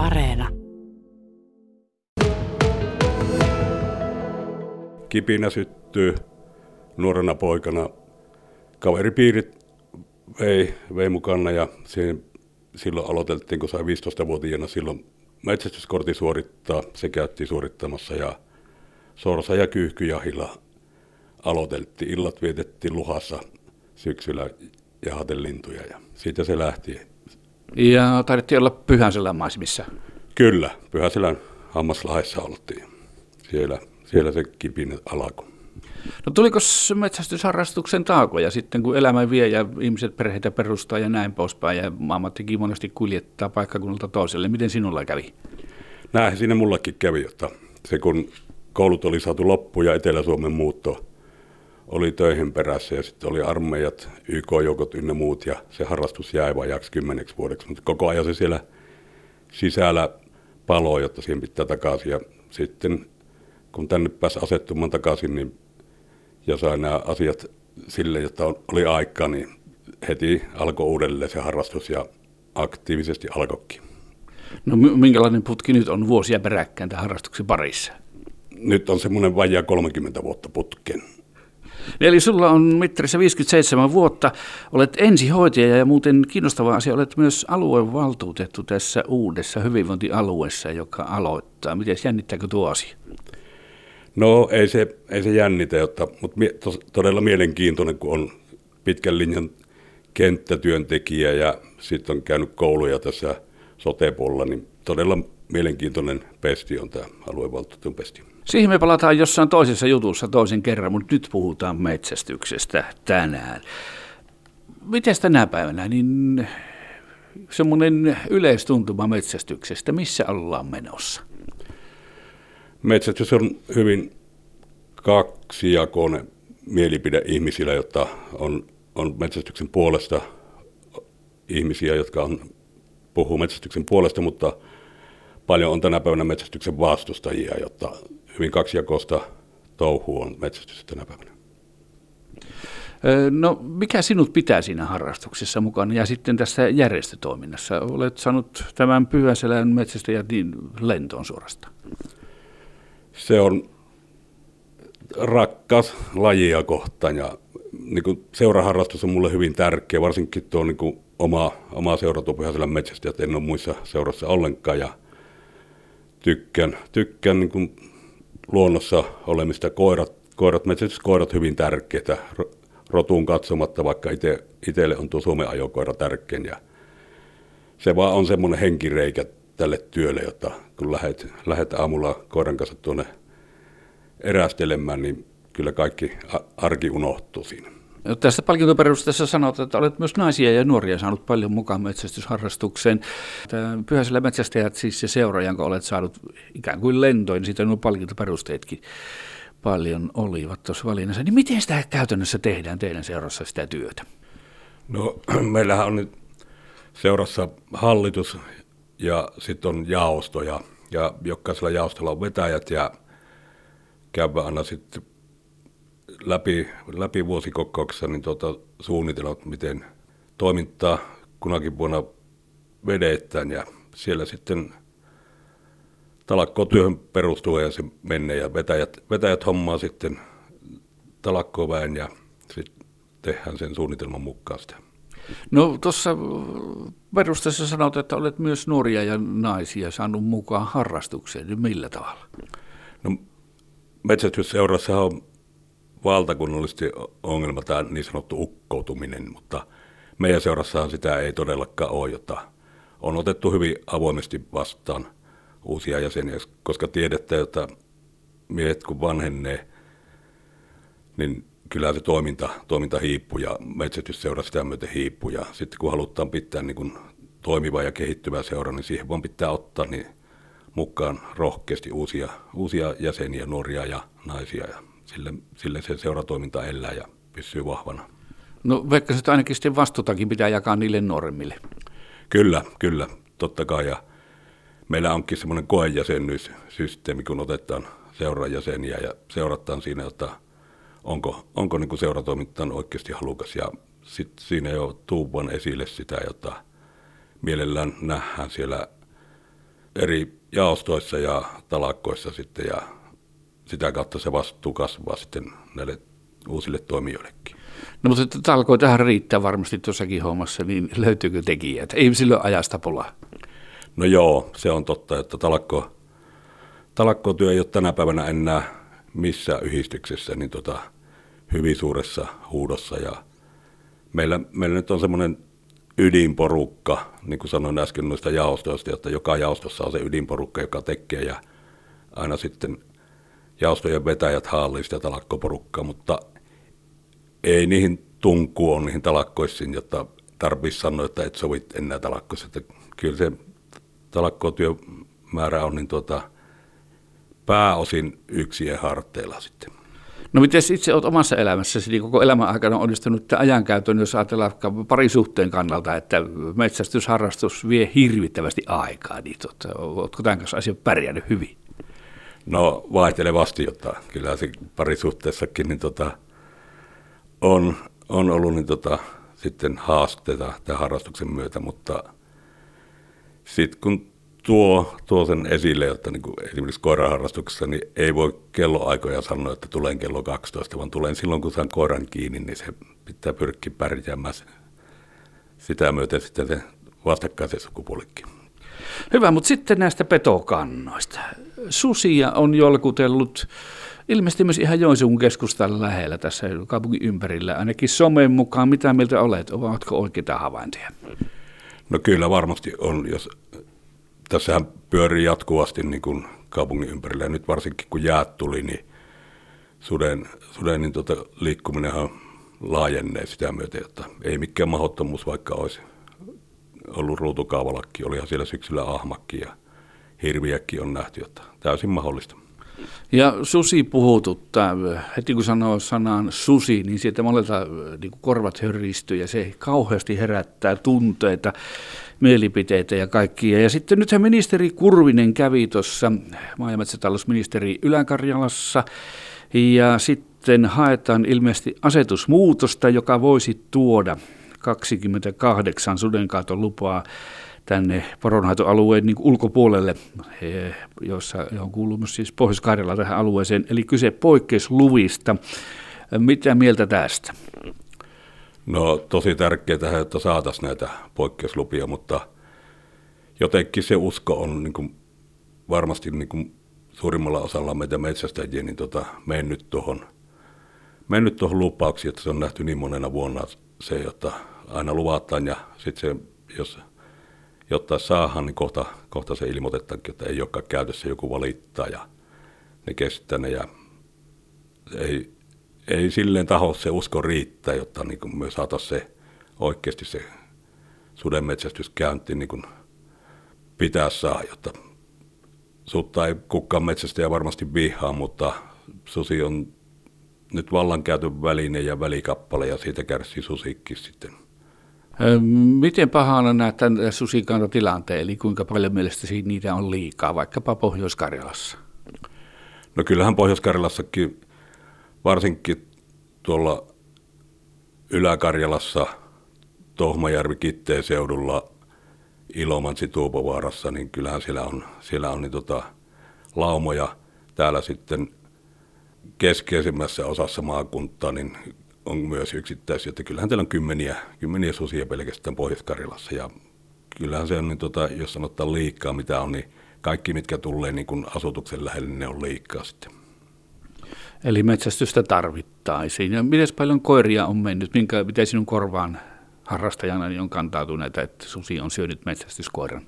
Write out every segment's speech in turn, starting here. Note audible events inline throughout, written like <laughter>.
Areena. Kipinä syttyy nuorena poikana. Kaveripiirit vei, vei mukana ja siihen, silloin aloiteltiin, kun sai 15-vuotiaana silloin metsästyskortti suorittaa. Se käytti suorittamassa ja Sorsa ja Kyyhkyjahilla aloiteltiin. Illat vietettiin Luhassa syksyllä jahatelintuja ja siitä se lähti. Ja taidettiin olla Pyhänselän maisemissa. Kyllä, Pyhäselän Hammaslahdessa oltiin. Siellä, siellä se kipin alkoi. No tuliko metsästysharrastuksen taakoja sitten, kun elämä vie ja ihmiset perheitä perustaa ja näin poispäin ja ammattikin monesti kuljettaa paikkakunnalta toiselle. Miten sinulla kävi? Näin siinä mullakin kävi, että se kun koulut oli saatu loppuun ja Etelä-Suomen muutto oli töihin perässä ja sitten oli armeijat, YK-joukot ynnä muut ja se harrastus jäi vajaksi kymmeneksi vuodeksi, mutta koko ajan se siellä sisällä paloi, jotta siihen pitää takaisin ja sitten kun tänne pääsi asettumaan takaisin niin, ja sai nämä asiat sille, jotta oli aikaa, niin heti alkoi uudelleen se harrastus ja aktiivisesti alkoikin. No minkälainen putki nyt on vuosia peräkkäin tämän harrastuksen parissa? Nyt on semmoinen vajaa 30 vuotta putken. Eli sulla on mittarissa 57 vuotta, olet ensihoitaja ja muuten kiinnostava asia, olet myös aluevaltuutettu tässä uudessa hyvinvointialueessa, joka aloittaa. Miten jännittääkö tuo asia? No ei se, ei se jännitä, jotta, mutta todella mielenkiintoinen, kun on pitkän linjan kenttätyöntekijä ja sitten on käynyt kouluja tässä sote niin todella mielenkiintoinen pesti on tämä aluevaltuutetun pesti. Siihen me palataan jossain toisessa jutussa toisen kerran, mutta nyt puhutaan metsästyksestä tänään. Miten tänä päivänä, niin semmoinen yleistuntuma metsästyksestä, missä ollaan menossa? Metsästys on hyvin kaksijakoinen mielipide ihmisillä, jotta on, on metsästyksen puolesta ihmisiä, jotka on, puhuu metsästyksen puolesta, mutta paljon on tänä päivänä metsästyksen vastustajia, jotta hyvin kaksijakoista touhu on metsästys tänä päivänä. No mikä sinut pitää siinä harrastuksessa mukana ja sitten tässä järjestötoiminnassa? Olet saanut tämän Pyhäselän metsästäjät niin lentoon suorastaan. Se on rakkas lajia kohtaan ja niin kuin seuraharrastus on mulle hyvin tärkeä, varsinkin tuo niin kuin oma, oma seura tuo Pyhäselän metsästäjät, en ole muissa seurassa ollenkaan ja tykkään, tykkään niin kuin luonnossa olemista koirat, koirat metsästyskoirat hyvin tärkeitä, rotuun katsomatta, vaikka itselle on tuo Suomen ajokoira tärkein. Ja se vaan on semmoinen henkireikä tälle työlle, jotta kun lähdet, lähdet aamulla koiran kanssa tuonne erästelemään, niin kyllä kaikki arki unohtuu siinä. No, tästä palkintoperusteessa sanot, että olet myös naisia ja nuoria saanut paljon mukaan metsästysharrastukseen. Pyhäisellä metsästäjät siis se seura, jonka olet saanut ikään kuin lentoin, siitä nuo palkintoperusteetkin paljon olivat tuossa valinnassa. Niin miten sitä käytännössä tehdään teidän seurassa sitä työtä? No <clears throat> meillähän on nyt seurassa hallitus ja sitten on jaosto ja, jokaisella jaostolla on vetäjät ja käydään aina sitten läpi, läpi vuosikokouksessa niin tuota, suunnitelmat, miten toimintaa kunakin vuonna vedetään ja siellä sitten talakkotyöhön perustuu ja se menee ja vetäjät, vetäjät hommaa sitten talakkoväen ja sitten tehdään sen suunnitelman mukaan sitä. No tuossa perusteessa sanot, että olet myös nuoria ja naisia saanut mukaan harrastukseen. Niin millä tavalla? No metsästysseurassa on valtakunnallisesti ongelma tämä niin sanottu ukkoutuminen, mutta meidän seurassahan sitä ei todellakaan ole, jota on otettu hyvin avoimesti vastaan uusia jäseniä, koska tiedetään, että miehet kun vanhenee, niin kyllä se toiminta, toiminta hiippuu ja metsästysseura sitä myöten hiippuu. Ja sitten kun halutaan pitää niin kuin toimiva ja kehittyvä seura, niin siihen vaan pitää ottaa niin mukaan rohkeasti uusia, uusia jäseniä, nuoria ja naisia. Ja sille, sille se seuratoiminta elää ja pysyy vahvana. No vaikka se ainakin sitten vastuutakin pitää jakaa niille nuoremmille. Kyllä, kyllä, totta kai. Ja meillä onkin semmoinen koejäsenyyssysteemi, kun otetaan seurajäseniä ja seurataan siinä, että onko, onko niin kuin seuratoiminta oikeasti halukas. Ja sitten siinä jo tuupan esille sitä, jota mielellään nähdään siellä eri jaostoissa ja talakkoissa sitten ja sitä kautta se vastuu kasvaa sitten näille uusille toimijoillekin. No mutta talkoi tähän riittää varmasti tuossakin hommassa, niin löytyykö tekijät? Ei silloin ajasta pulaa. No joo, se on totta, että talakko, talakkotyö ei ole tänä päivänä enää missään yhdistyksessä niin tota, hyvin suuressa huudossa. Ja meillä, meillä nyt on semmoinen ydinporukka, niin kuin sanoin äsken noista jaostoista, että joka jaostossa on se ydinporukka, joka tekee ja aina sitten jaostojen vetäjät hallii sitä talakkoporukkaa, mutta ei niihin tunkuu on niihin talakkoissiin, jotta tarvitsisi sanoa, että et sovit enää talakkoissa. Että kyllä se talakkotyömäärä on niin tuota, pääosin yksien harteilla sitten. No miten itse olet omassa elämässäsi niin koko elämän aikana onnistunut tämän ajankäytön, jos ajatellaan parisuhteen kannalta, että metsästysharrastus vie hirvittävästi aikaa, niin tota, oletko tämän kanssa asian pärjännyt hyvin? No vaihtelevasti, jotta kyllä se parisuhteessakin niin tota, on, on ollut niin tota, sitten haasteita tämän harrastuksen myötä, mutta sitten kun tuo, tuo sen esille, että niin kuin esimerkiksi koiraharrastuksessa niin ei voi kelloaikoja sanoa, että tulen kello 12, vaan tulen silloin, kun saan koiran kiinni, niin se pitää pyrkiä pärjäämään sitä myöten sitten se vastakkaisen sukupuolikin. Hyvä, mutta sitten näistä petokannoista. Susia on jolkutellut ilmeisesti myös ihan Joensuun keskustan lähellä tässä kaupungin ympärillä, ainakin somen mukaan. Mitä mieltä olet? Ovatko oikeita havaintoja? No kyllä varmasti on, jos tässähän pyörii jatkuvasti niin kuin kaupungin ympärillä. Ja nyt varsinkin kun jäät tuli, niin suden, suden niin tuota, liikkuminenhan laajenee sitä myöten, että ei mikään mahdottomuus, vaikka olisi ollut ruutukaavalakki, olihan siellä syksyllä ahmakki ja hirviäkin on nähty, että täysin mahdollista. Ja susi puhututtaa. Heti kun sanoo sanan susi, niin sieltä monelta niin korvat hörristyy ja se kauheasti herättää tunteita mielipiteitä ja kaikkia. Ja sitten nythän ministeri Kurvinen kävi tuossa maa- ja metsätalousministeri Ylä-Karjalassa ja sitten haetaan ilmeisesti asetusmuutosta, joka voisi tuoda 28 sudenkaatolupaa tänne poronhaitoalueen niin ulkopuolelle, jossa on kuuluu siis pohjois tähän alueeseen, eli kyse poikkeusluvista. Mitä mieltä tästä? No tosi tärkeää, että saataisiin näitä poikkeuslupia, mutta jotenkin se usko on niin kuin varmasti niin kuin suurimmalla osalla meitä metsästäjiä niin tota, mennyt tuohon mennyt tuohon lupauksiin, että se on nähty niin monena vuonna se, että aina luvataan ja sitten se, jos jotta saadaan, niin kohta, kohta se ilmoitetaankin, että ei olekaan käytössä joku valittaa ja ne kestää ne ja ei, ei silleen taho se usko riittää, jotta niin kuin me saataisiin se oikeasti se sudenmetsästys käyntiin niin kuin pitää saa, jotta sutta ei kukaan metsästäjä varmasti vihaa, mutta susi on nyt vallankäytön väline ja välikappale ja siitä kärsii susikki sitten. Miten pahana näet tämän susikantatilanteen, eli kuinka paljon mielestäsi niitä on liikaa, vaikkapa Pohjois-Karjalassa? No kyllähän Pohjois-Karjalassakin, varsinkin tuolla Ylä-Karjalassa, Tohmajärvi Kitteen seudulla, Ilomantsi Tuupovaarassa, niin kyllähän siellä on, siellä on niin tota, laumoja. Täällä sitten keskeisimmässä osassa maakuntaa, niin on myös yksittäisiä, että kyllähän teillä on kymmeniä, kymmeniä susia pelkästään Pohjois-Karjalassa ja kyllähän se on, niin tota, jos sanotaan liikkaa mitä on, niin kaikki mitkä tulee niin kun asutuksen lähelle, niin ne on liikkaa sitten. Eli metsästystä tarvittaisiin. Ja miten paljon koiria on mennyt? Minkä, miten sinun korvaan harrastajana niin on kantautunut, että susi on syönyt metsästyskoiran?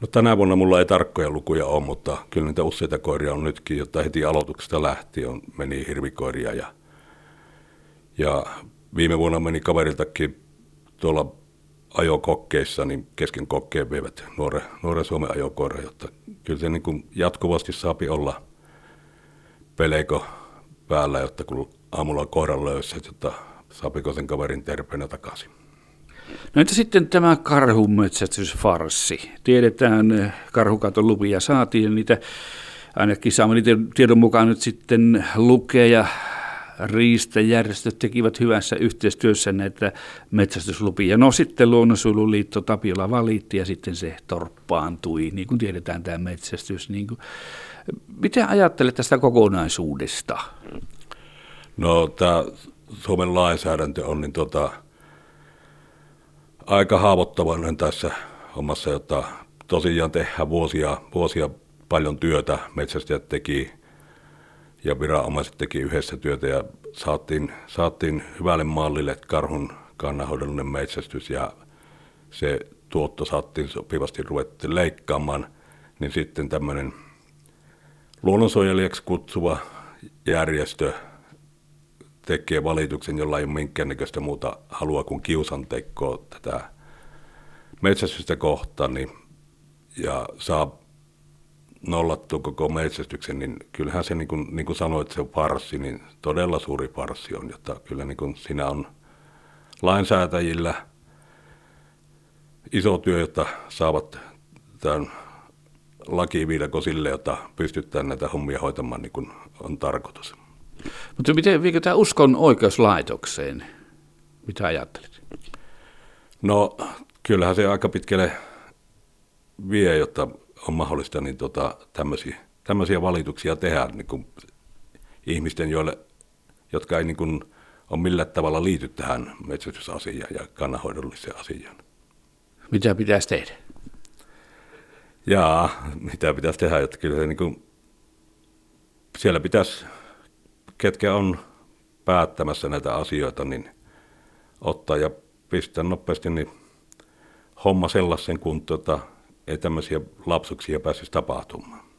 No tänä vuonna mulla ei tarkkoja lukuja ole, mutta kyllä niitä useita koiria on nytkin, jotta heti aloituksesta lähtien meni hirvikoiria ja ja viime vuonna meni kaveriltakin tuolla ajokokkeissa, niin kesken kokkeen veivät nuore, nuoren Suomen ajokoira, jotta kyllä se niin kuin jatkuvasti saapi olla peleiko päällä, jotta kun aamulla koiran löyssä, jotta saapiko sen kaverin terveenä takaisin. No entä sitten tämä karhunmetsästysfarsi? Tiedetään, karhukaton lupia saatiin, niitä ainakin saamme niiden tiedon mukaan nyt sitten lukea ja riistajärjestöt tekivät hyvässä yhteistyössä näitä metsästyslupia. No sitten Luonnonsuojeluliitto Tapiola valitti ja sitten se torppaantui, niin kuin tiedetään tämä metsästys. Niin kuin. Miten ajattelet tästä kokonaisuudesta? No tämä Suomen lainsäädäntö on niin tota, aika haavoittavainen tässä hommassa, jota tosiaan tehdään vuosia, vuosia paljon työtä. Metsästäjät teki ja viranomaiset teki yhdessä työtä ja saatiin, saatiin hyvälle mallille karhun kannanhoidollinen metsästys ja se tuotto saatiin sopivasti ruvettu leikkaamaan, niin sitten tämmöinen luonnonsuojelijaksi kutsuva järjestö tekee valituksen, jolla ei ole minkäännäköistä muuta halua kuin kiusantekoa tätä metsästystä kohtaan, niin, ja saa nollattu koko metsästyksen, niin kyllähän se, niin kuin, niin kuin sanoit, se on farssi, niin todella suuri farssi on, jotta kyllä niin kuin siinä on lainsäätäjillä iso työ, jotta saavat tämän lakiviidakko sille, jota pystytään näitä hommia hoitamaan niin kuin on tarkoitus. Mutta miten viikö tämä uskon oikeuslaitokseen? Mitä ajattelet? No kyllähän se aika pitkälle vie, jotta on mahdollista niin tota, tämmöisiä, tämmöisiä valituksia tehdä niin kuin ihmisten, joille, jotka ei niin kuin, ole millään tavalla liity tähän metsästysasiaan ja kannanhoidolliseen asiaan. Mitä pitäisi tehdä? Jaa, mitä pitäisi tehdä, että kyllä se niin kuin, siellä pitäisi, ketkä on päättämässä näitä asioita, niin ottaa ja pistää nopeasti niin homma sellaisen kuntoon, että ei tämmöisiä lapsuksia pääsisi tapahtumaan.